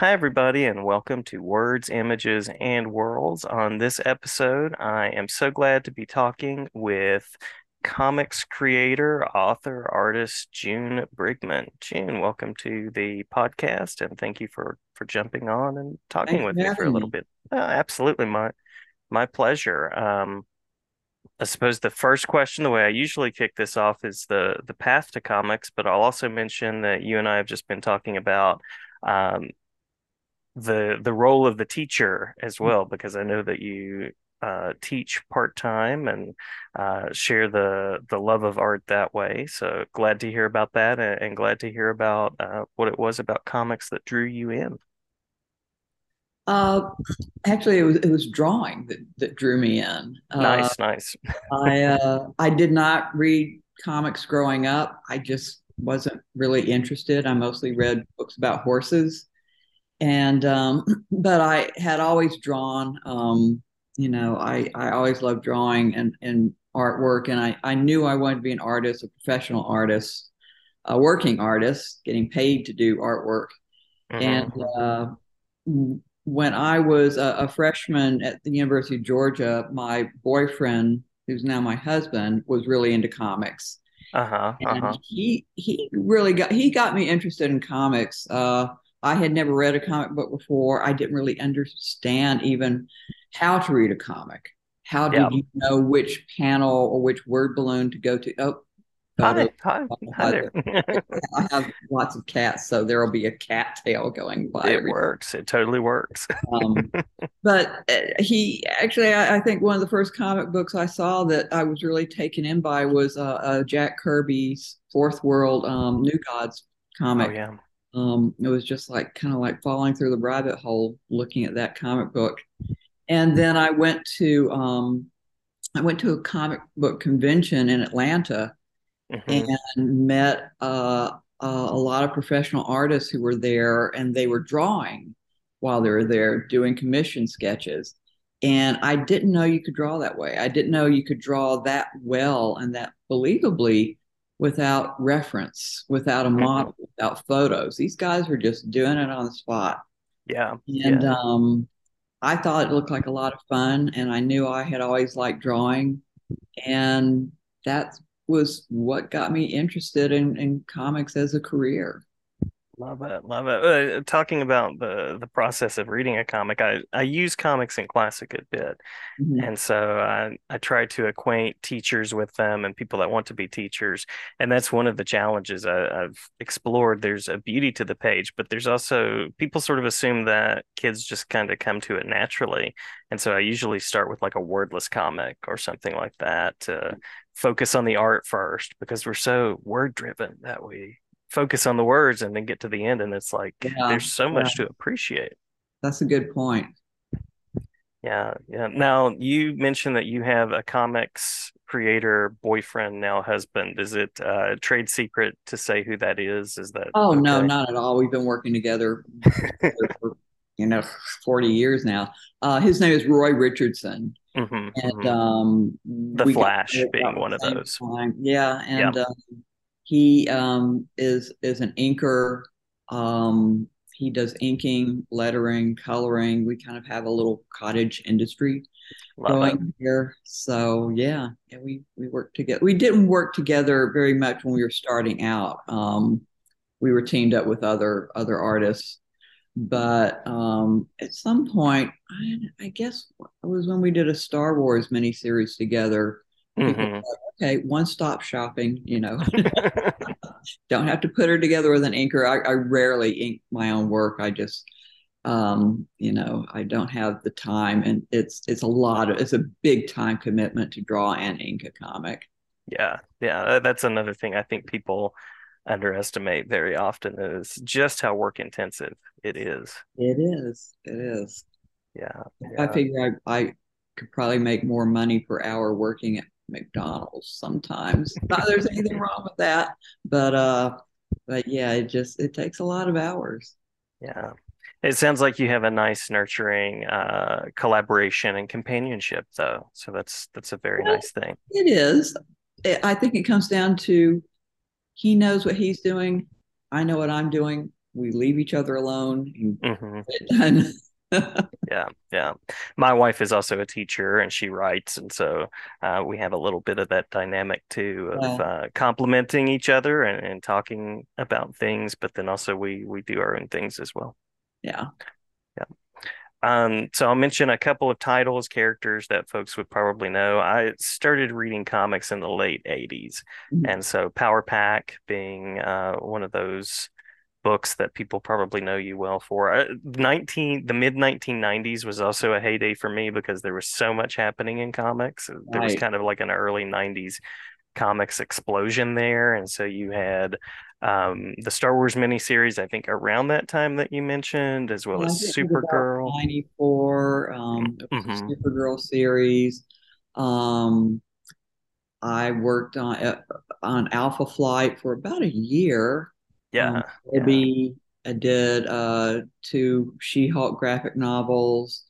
Hi, everybody, and welcome to Words, Images, and Worlds. On this episode, I am so glad to be talking with comics creator, author, artist June Brigman. June, welcome to the podcast, and thank you for for jumping on and talking Thanks with me for a little bit. Uh, absolutely, my my pleasure. Um, I suppose the first question, the way I usually kick this off, is the the path to comics, but I'll also mention that you and I have just been talking about. Um, the the role of the teacher as well, because I know that you uh, teach part time and uh, share the the love of art that way. So glad to hear about that, and, and glad to hear about uh, what it was about comics that drew you in. Uh, actually, it was it was drawing that, that drew me in. Uh, Nice, nice. I uh, I did not read comics growing up. I just wasn't really interested. I mostly read books about horses, and um, but I had always drawn. Um, you know, I I always loved drawing and and artwork, and I I knew I wanted to be an artist, a professional artist, a working artist, getting paid to do artwork. And hmm uh, when I was a, a freshman at the University of Georgia, my boyfriend, who's now my husband, was really into comics, Uh-huh, and uh-huh. he he really got he got me interested in comics. Uh, I had never read a comic book before. I didn't really understand even how to read a comic. How Yeah. did you know which panel or which word balloon to go to? Oh. Hi, hi, hi. I have lots of cats, so there will be a cat tail going by It works. It totally works. um, but uh, he actually, I, I, think one of the first comic books I saw that I was really taken in by was uh, uh, Jack Kirby's Fourth World um, New Gods comic. Oh yeah. Um, it was just like kind of like falling through the rabbit hole looking at that comic book. And then I went to um, I went to a comic book convention in Atlanta and hmm met uh, uh, a lot of professional artists who were there and they were drawing while they were there doing commission sketches. And I didn't know you could draw that way. I didn't know you could draw that well and that believably without reference, without a model, without photos. These guys were just doing it on the spot. Yeah, And yeah. um, I thought it looked like a lot of fun. And I knew I had always liked drawing. And that was what got me interested in, in comics as a career. Love it, love it. Uh, talking about the the process of reading a comic, I I use comics in class a good bit, Mhm. and so I I try to acquaint teachers with them and people that want to be teachers, and that's one of the challenges I, I've explored. There's a beauty to the page, but there's also people sort of assume that kids just kind of come to it naturally, and so I usually start with like a wordless comic or something like that to focus on the art first because we're so word driven that we focus on the words and then get to the end and it's like Yeah, there's so yeah, much to appreciate. that's a good point. Yeah, yeah. Now you mentioned that you have a comics creator boyfriend, now husband. Is it uh, a trade secret to say who that is? Is that Oh no, not at all. We've been working together for you know 40 years now. Uh, his name is Roy Richardson, hmm and hmm um, The Flash being one of those. time. Yeah, and uh, he um, is is an inker. Um, he does inking, lettering, coloring. We kind of have a little cottage industry Love it. going here. So yeah, yeah, we we worked together. We didn't work together very much when we were starting out. Um, we were teamed up with other other artists, but um, at some point, I, I guess it was when we did a Star Wars miniseries together. Hmm like, okay, one stop shopping. You know, don't have to put her together with an inker. I, I rarely ink my own work. I just um, you know, I don't have the time, and it's it's a lot of it's a big time commitment to draw and ink a comic. Yeah, yeah. That's another thing I think people underestimate very often is just how work intensive it is. It is. It is. Yeah, I figure I, I could probably make more money per hour working at McDonald's sometimes. Not there's anything wrong with that, but uh, but yeah, it just it takes a lot of hours. Yeah. It sounds like you have a nice nurturing uh collaboration and companionship though. So that's that's a very Well, nice thing. it is. It, I think it comes down to he knows what he's doing. I know what I'm doing. we leave each other alone and hmm done. Yeah, yeah. My wife is also a teacher and she writes, and so uh, we have a little bit of that dynamic too of Yeah, uh, complimenting each other and, and talking about things, but then also we we do our own things as well. yeah. Yeah. Um, so I'll mention a couple of titles, characters that folks would probably know. I started reading comics in the late 80s, Mhm. and so Power Pack being uh, one of those books that people probably know you well for. Uh, 19 the mid 1990s was also a heyday for me because there was so much happening in comics. There was kind of like an early 90s comics explosion there. And so you had um, the Star Wars miniseries, I think around that time that you mentioned, as well Yeah, as think it was about Supergirl. 94. Um, it was hmm Supergirl series. Um, I worked on uh, on Alpha Flight for about a year. Um, Yeah, yeah, I did uh, two She-Hulk graphic novels.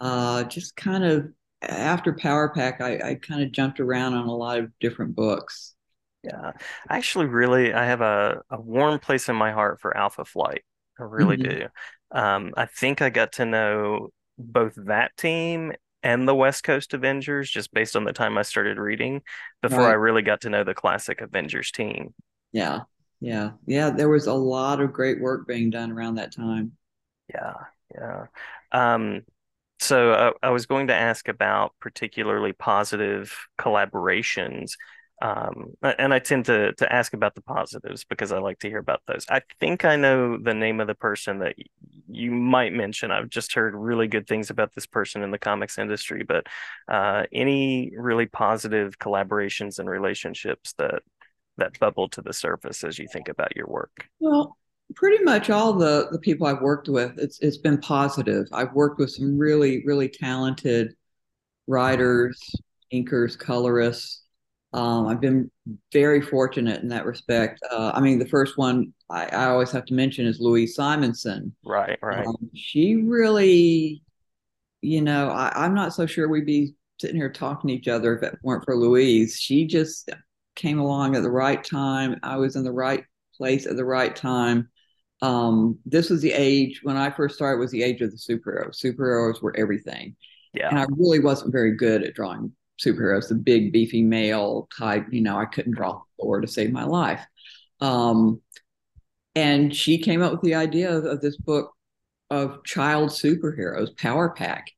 Uh, just kind of after Power Pack, I, I kind of jumped around on a lot of different books. yeah. I actually really I have a, a warm place in my heart for Alpha Flight. I really Mhm. do. Um, I think I got to know both that team and the West Coast Avengers just based on the time I started reading before I really got to know the classic Avengers team. Yeah. Yeah. Yeah. There was a lot of great work being done around that time. Yeah, yeah. Um, so uh, I was going to ask about particularly positive collaborations. Um, and I tend to to ask about the positives because I like to hear about those. I think I know the name of the person that you might mention. I've just heard really good things about this person in the comics industry, but uh, any really positive collaborations and relationships that that bubble to the surface as you think about your work? Well, pretty much all the the people I've worked with, it's it's been positive. I've worked with some really, really talented writers, inkers, colorists. Um, I've been very fortunate in that respect. Uh, I mean, the first one I, I always have to mention is Louise Simonson. Right, right. Um, she really, you know, I, I'm not so sure we'd be sitting here talking to each other if it weren't for Louise. She just came along at the right time. I was in the right place at the right time. Um, this was the age when I first started was the age of the superheroes. Superheroes were everything. And I really wasn't very good at drawing superheroes, the big beefy male type, you know, I couldn't draw Thor to save my life. Um, and she came up with the idea of, of this book of child superheroes, Power Pack.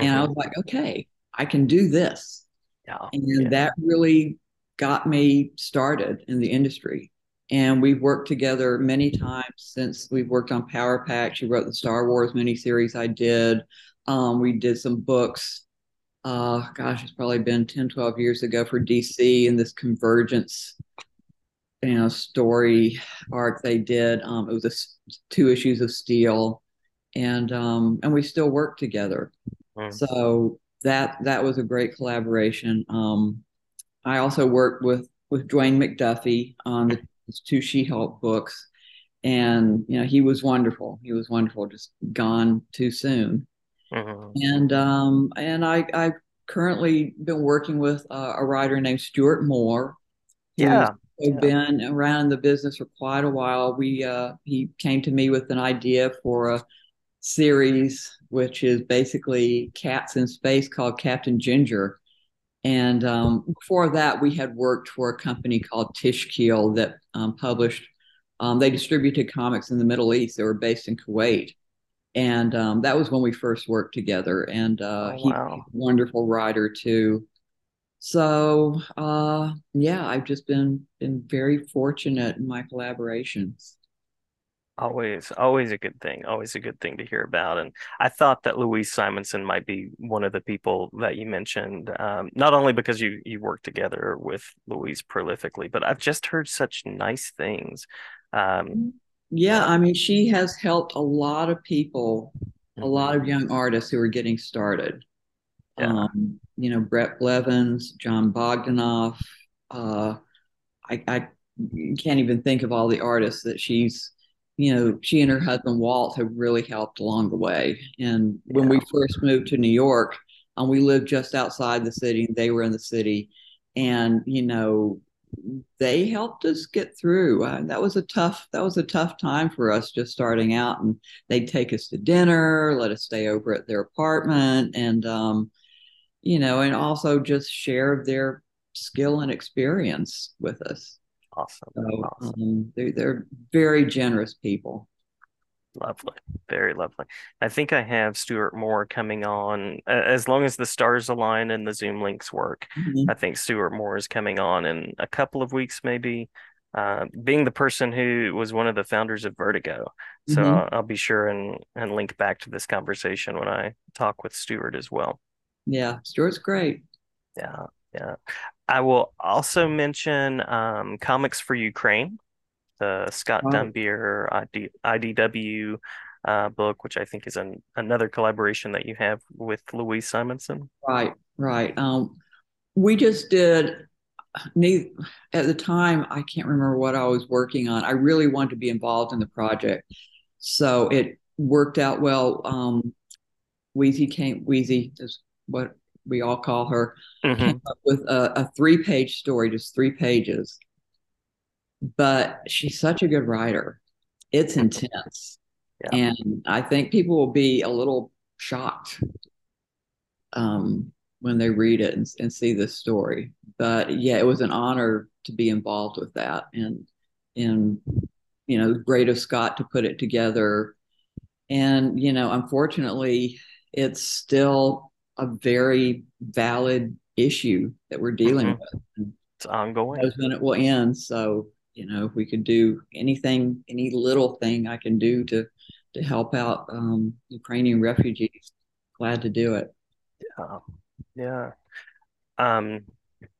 And I hmm was like, okay, I can do this. Yeah. And Yeah. that really got me started in the industry. And we've worked together many times since we've worked on Power Pack. She wrote the Star Wars miniseries I did. Um, we did some books. Uh, gosh, it's probably been 10, 12 years ago for DC and this convergence, you know, story arc they did. Um, it was a two issues of Steel, and um, and we still work together. Mm. So that that was a great collaboration. Um, I also worked with with Dwayne McDuffie on the his two She-Hulk books, and you know he was wonderful. He was wonderful. Just gone too soon. hmm And um, and I I've currently been working with uh, a writer named Stuart Moore, Yeah. Yeah. been around in the business for quite a while. We uh, he came to me with an idea for a series, which is basically cats in space called Captain Ginger. And um, before that, we had worked for a company called Teshkeel that um, published, um, they distributed comics in the Middle East. They were based in Kuwait. And um, that was when we first worked together. And uh, Oh, he's a wonderful writer too. So uh, yeah, I've just been been very fortunate in my collaborations. Always, always a good thing. Always a good thing to hear about. And I thought that Louise Simonson might be one of the people that you mentioned, um, not only because you you work together with Louise prolifically, but I've just heard such nice things. Um, Yeah, yeah. I mean, she has helped a lot of people, a lot hmm of young artists who are getting started. Yeah. Um, you know, Bret Blevins, John Bogdanove. Uh, I, I can't even think of all the artists that she's, you know, she and her husband Walt have really helped along the way. And when we first moved to New York, um, we lived just outside the city, and they were in the city. And, you know, they helped us get through. Uh, that was a tough that was a tough time for us just starting out, and they'd take us to dinner, let us stay over at their apartment, and um, you know, and also just share their skill and experience with us. Awesome. So, awesome. Um, they're, they're very generous people. Lovely. Very lovely. I think I have Stuart Moore coming on as long as the stars align and the Zoom links work. Mhm. I think Stuart Moore is coming on in a couple of weeks, maybe. Uh, being the person who was one of the founders of Vertigo. So Mhm. I'll, I'll be sure and, and link back to this conversation when I talk with Stuart as well. Yeah, Stuart's great. Yeah, yeah. I will also mention um, Comics for Ukraine, the Scott. Dunbier ID, IDW uh, book, which I think is an, another collaboration that you have with Louise Simonson. Right, right. Um, we just did. At the time, I can't remember what I was working on. I really wanted to be involved in the project, so it worked out well. Um, Wheezy came. Wheezy is what we all call her. Mhm. Came up with a, a three-page story, just three pages. But she's such a good writer. It's intense, Yeah. and I think people will be a little shocked um, when they read it and, and see this story. But yeah, it was an honor to be involved with that, and and you know, great of Scott to put it together. And you know, unfortunately, it's still a very valid issue that we're dealing Mhm. with. It's ongoing. Knows when it will end. So you know, if we could do anything, any little thing I can do to to help out um, Ukrainian refugees, glad to do it. Uh, yeah. Um,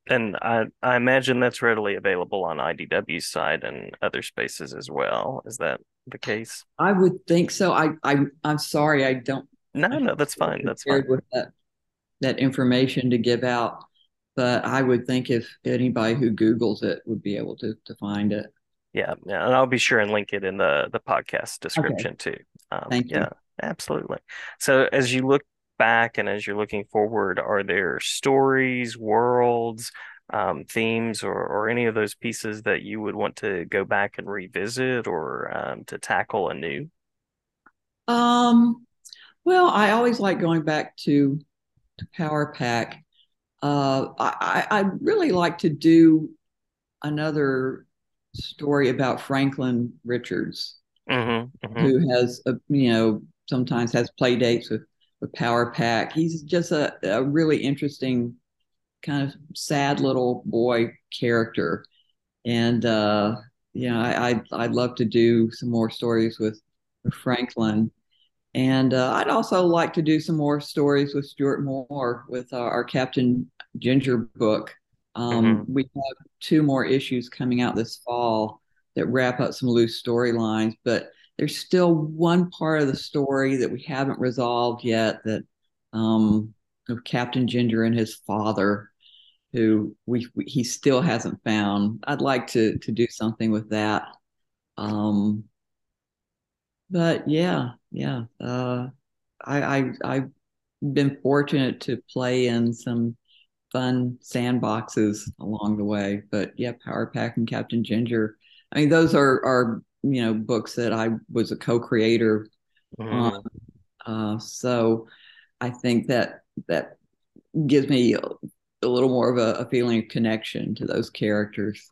and I I imagine that's readily available on IDW's side and other spaces as well. Is that the case? I would think so. I, I I'm sorry, I don't. No, no, that's fine. That's fine. with that that information to give out, but I would think if anybody who Google's it would be able to to find it. Yeah, yeah, and I'll be sure and link it in the the podcast description too. Um, Thank you. yeah, absolutely. So as you look back and as you're looking forward, are there stories, worlds, um, themes, or or any of those pieces that you would want to go back and revisit or um, to tackle anew? Um, well, I always like going back to Power Pack. Uh, I I I'd really like to do another story about Franklin Richards. Mm-hmm, mm-hmm. who has a, you know sometimes has play dates with with Power Pack. He's just a, a really interesting kind of sad little boy character, and uh, you know I I'd, I'd love to do some more stories with Franklin. And uh, I'd also like to do some more stories with Stuart Moore with our, our Captain Ginger book. Um, Mhm. We have two more issues coming out this fall that wrap up some loose storylines, but there's still one part of the story that we haven't resolved yet that um, of Captain Ginger and his father, who we, we he still hasn't found. I'd like to to do something with that. Um, but yeah, yeah. Uh, I, I I've been fortunate to play in some fun sandboxes along the way. But yeah, Power Pack and Captain Ginger. I mean, those are are you know books that I was a co-creator on. Mhm. Uh, so I think that that gives me a, a little more of a, a feeling of connection to those characters.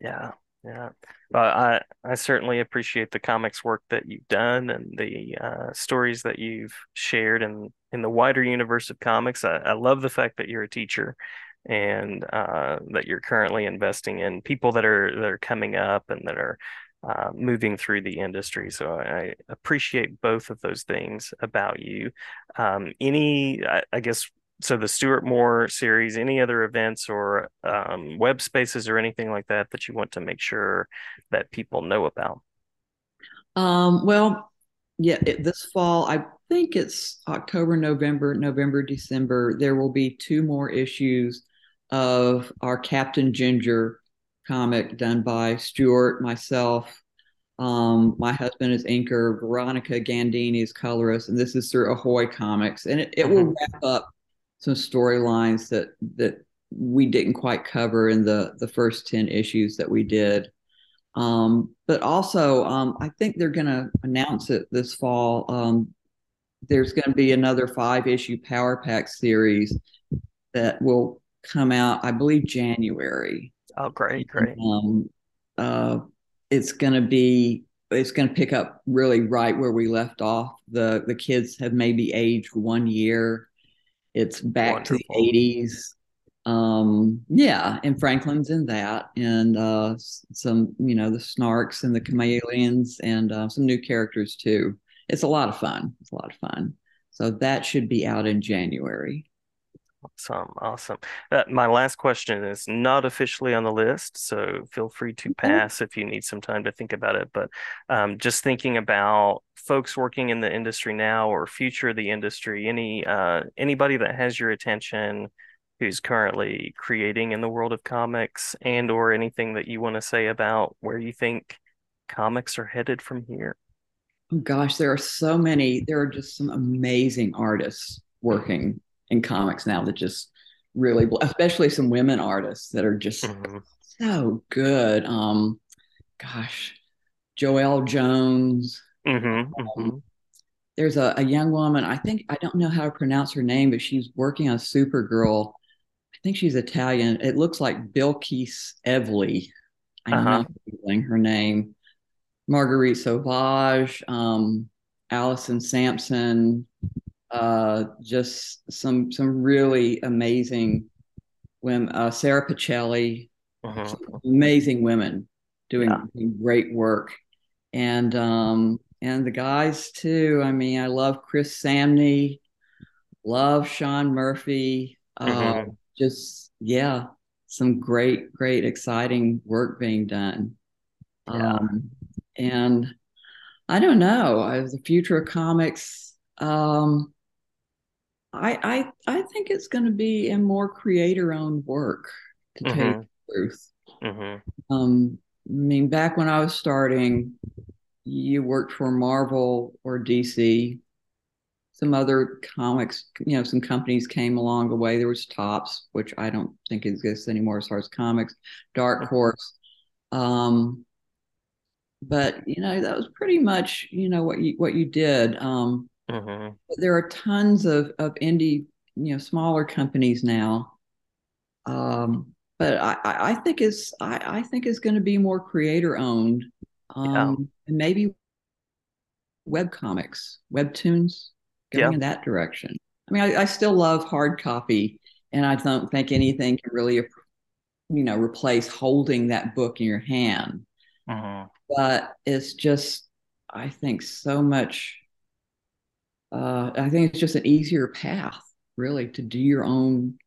Yeah, yeah. But I I certainly appreciate the comics work that you've done and the uh, stories that you've shared in in the wider universe of comics. I, I love the fact that you're a teacher and uh, that you're currently investing in people that are that are coming up and that are uh, moving through the industry. So I appreciate both of those things about you. Um, any, I, I guess, so the Stuart Moore series, any other events or um, web spaces or anything like that that you want to make sure that people know about? Um, well, yeah, it, this fall, I think it's October, November, November, December. There will be two more issues of our Captain Ginger comic done by Stuart, myself. Um, my husband is inker, Veronica Gandini is colorist, and this is through Ahoy Comics, and it, it will Mhm. wrap up some storylines that that we didn't quite cover in the the first 10 issues that we did. Um, but also, um, I think they're going to announce it this fall. Um, there's going to be another five issue Power Pack series that will come out, I believe, January. Oh, great, great. Um, uh, it's going to be it's going to pick up really right where we left off. The the kids have maybe aged one year. It's back Wonderful. to the eighties. Um, yeah, and Franklin's in that, and uh, some you know the Snarks and the Kymellians, and uh, some new characters too. It's a lot of fun. It's a lot of fun. So that should be out in January. Awesome, awesome. Uh, my last question is not officially on the list, so feel free to pass if you need some time to think about it. But um, just thinking about folks working in the industry now or future of the industry, any uh, anybody that has your attention who's currently creating in the world of comics, and or anything that you want to say about where you think comics are headed from here. Oh, gosh, there are so many. There are just some amazing artists working in comics now that just really, especially some women artists that are just mm-hmm. so good. Um, gosh, Joelle Jones. Mm-hmm, um, mm-hmm. there's a, a young woman. I think I don't know how to pronounce her name, but she's working on Supergirl. I think she's Italian. It looks like Bilquis Evely. I'm uh-huh. not feeling her name. Marguerite Sauvage, um, Alison Sampson, uh, just some some really amazing women. Uh, Sara Pichelli, uh-huh. amazing women doing yeah. great work, and um, and the guys too. I mean, I love Chris Samnee, love Sean Murphy. Uh, mm-hmm. Just yeah, some great, great, exciting work being done. Yeah. Um, and I don't know, as the future of comics, um, I I I think it's going to be in more creator owned work to mm-hmm. take truth. Mm-hmm. Um, I mean, back when I was starting, you worked for Marvel or DC. Some other comics, you know, some companies came along the way. There was Topps, which I don't think exists anymore as far as comics. Dark mm-hmm. Horse. Um, but you know, that was pretty much you know what you what you did. Um, Mm-hmm. There are tons of of indie, you know, smaller companies now. Um, but I, I think it's I, I think it's going to be more creator owned, um, yeah. and maybe web comics, webtoons, going yeah. in that direction. I mean, I, I still love hard copy, and I don't think anything can really, you know, replace holding that book in your hand. Mm-hmm. But it's just, I think, so much uh, I think it's just an easier path, really, to do your own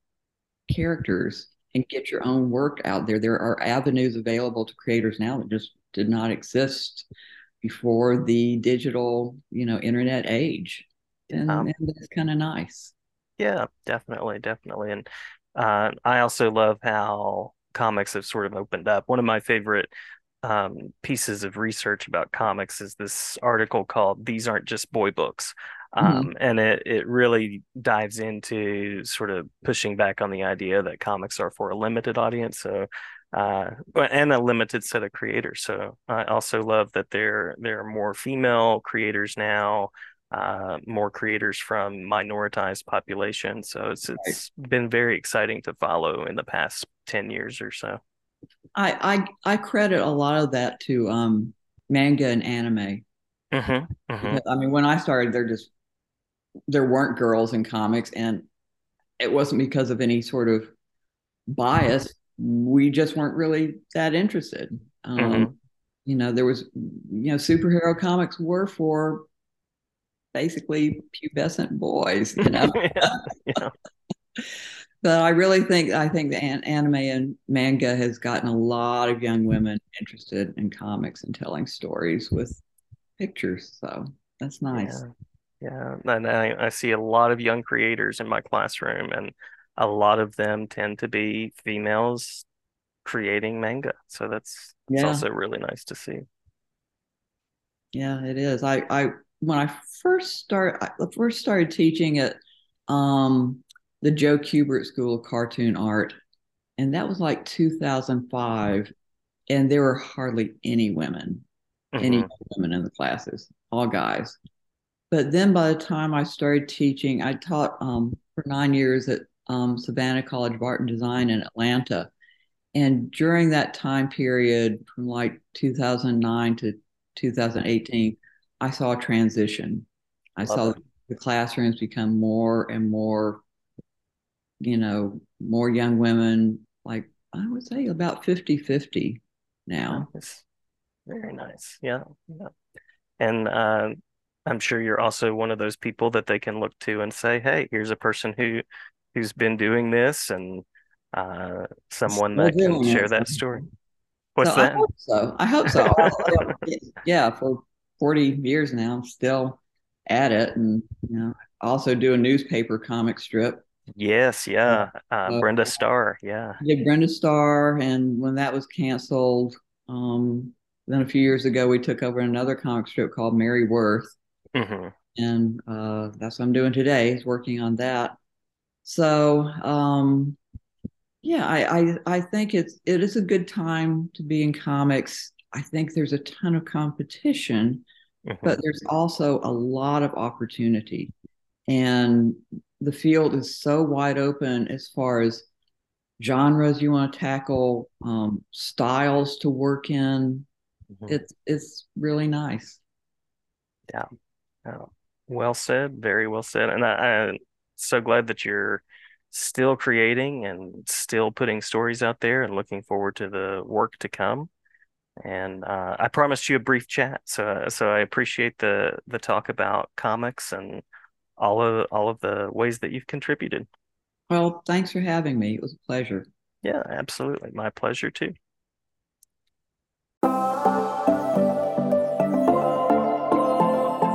characters and get your own work out there. There are avenues available to creators now that just did not exist before the digital, you know, internet age, and, um, and that's kind of nice. Yeah, definitely, definitely, and uh, I also love how comics have sort of opened up. One of my favorite um, pieces of research about comics is this article called "These Aren't Just Boy Books,". Um, mm-hmm. and it it really dives into sort of pushing back on the idea that comics are for a limited audience. So uh, and a limited set of creators. So I also love that there there are more female creators now, uh, more creators from minoritized populations. So it's it's right. been very exciting to follow in the past ten years or so. I I, I credit a lot of that to um, manga and anime. Mm-hmm, mm-hmm. I mean, when I started, there just there weren't girls in comics and it wasn't because of any sort of bias. We just weren't really that interested. Um, mm-hmm. you know there was you know superhero comics were for basically pubescent boys you know? Yeah, but i really think i think the an- anime and manga has gotten a lot of young women interested in comics and telling stories with pictures so that's nice. Yeah. Yeah, and I, I see a lot of young creators in my classroom, and a lot of them tend to be females creating manga. So that's it's yeah. also really nice to see. Yeah, it is. I I when I first start I first started teaching at um the Joe Kubert School of Cartoon Art and that was like 2005, and there were hardly any women, mm-hmm. any women in the classes, all guys. But then by the time I started teaching, I taught um, for nine years at um, Savannah College of Art and Design in Atlanta. And during that time period, from like 2009 to 2018, I saw a transition. I Love saw it. the classrooms become more and more, you know, more young women, like I would say about 50 50 now. Nice. Very nice. Yeah. yeah. And uh, I'm sure you're also one of those people that they can look to and say, "Hey, here's a person who who's been doing this and uh, someone that can share that story." What's so that? I hope so. I hope so. yeah, for 40 years now, I'm still at it, and you know, also do a newspaper comic strip. Yes, yeah, uh, Brenda Starr, yeah. I did Brenda Starr, and when that was canceled, um, then a few years ago we took over another comic strip called Mary Worth, Mm-hmm. And uh, that's what I'm doing today is working on that. So um, yeah, I, I I think it's it is a good time to be in comics. I think there's a ton of competition, mm-hmm. but there's also a lot of opportunity. And the field is so wide open as far as genres you want to tackle, um, styles to work in. Mm-hmm. It's it's really nice. Yeah. Oh, well said. Very well said. And I, I'm so glad that you're still creating and still putting stories out there and looking forward to the work to come. And uh, I promised you a brief chat, so so I appreciate the the talk about comics and all of all of the ways that you've contributed. Well, thanks for having me. It was a pleasure. Yeah, absolutely. My pleasure too.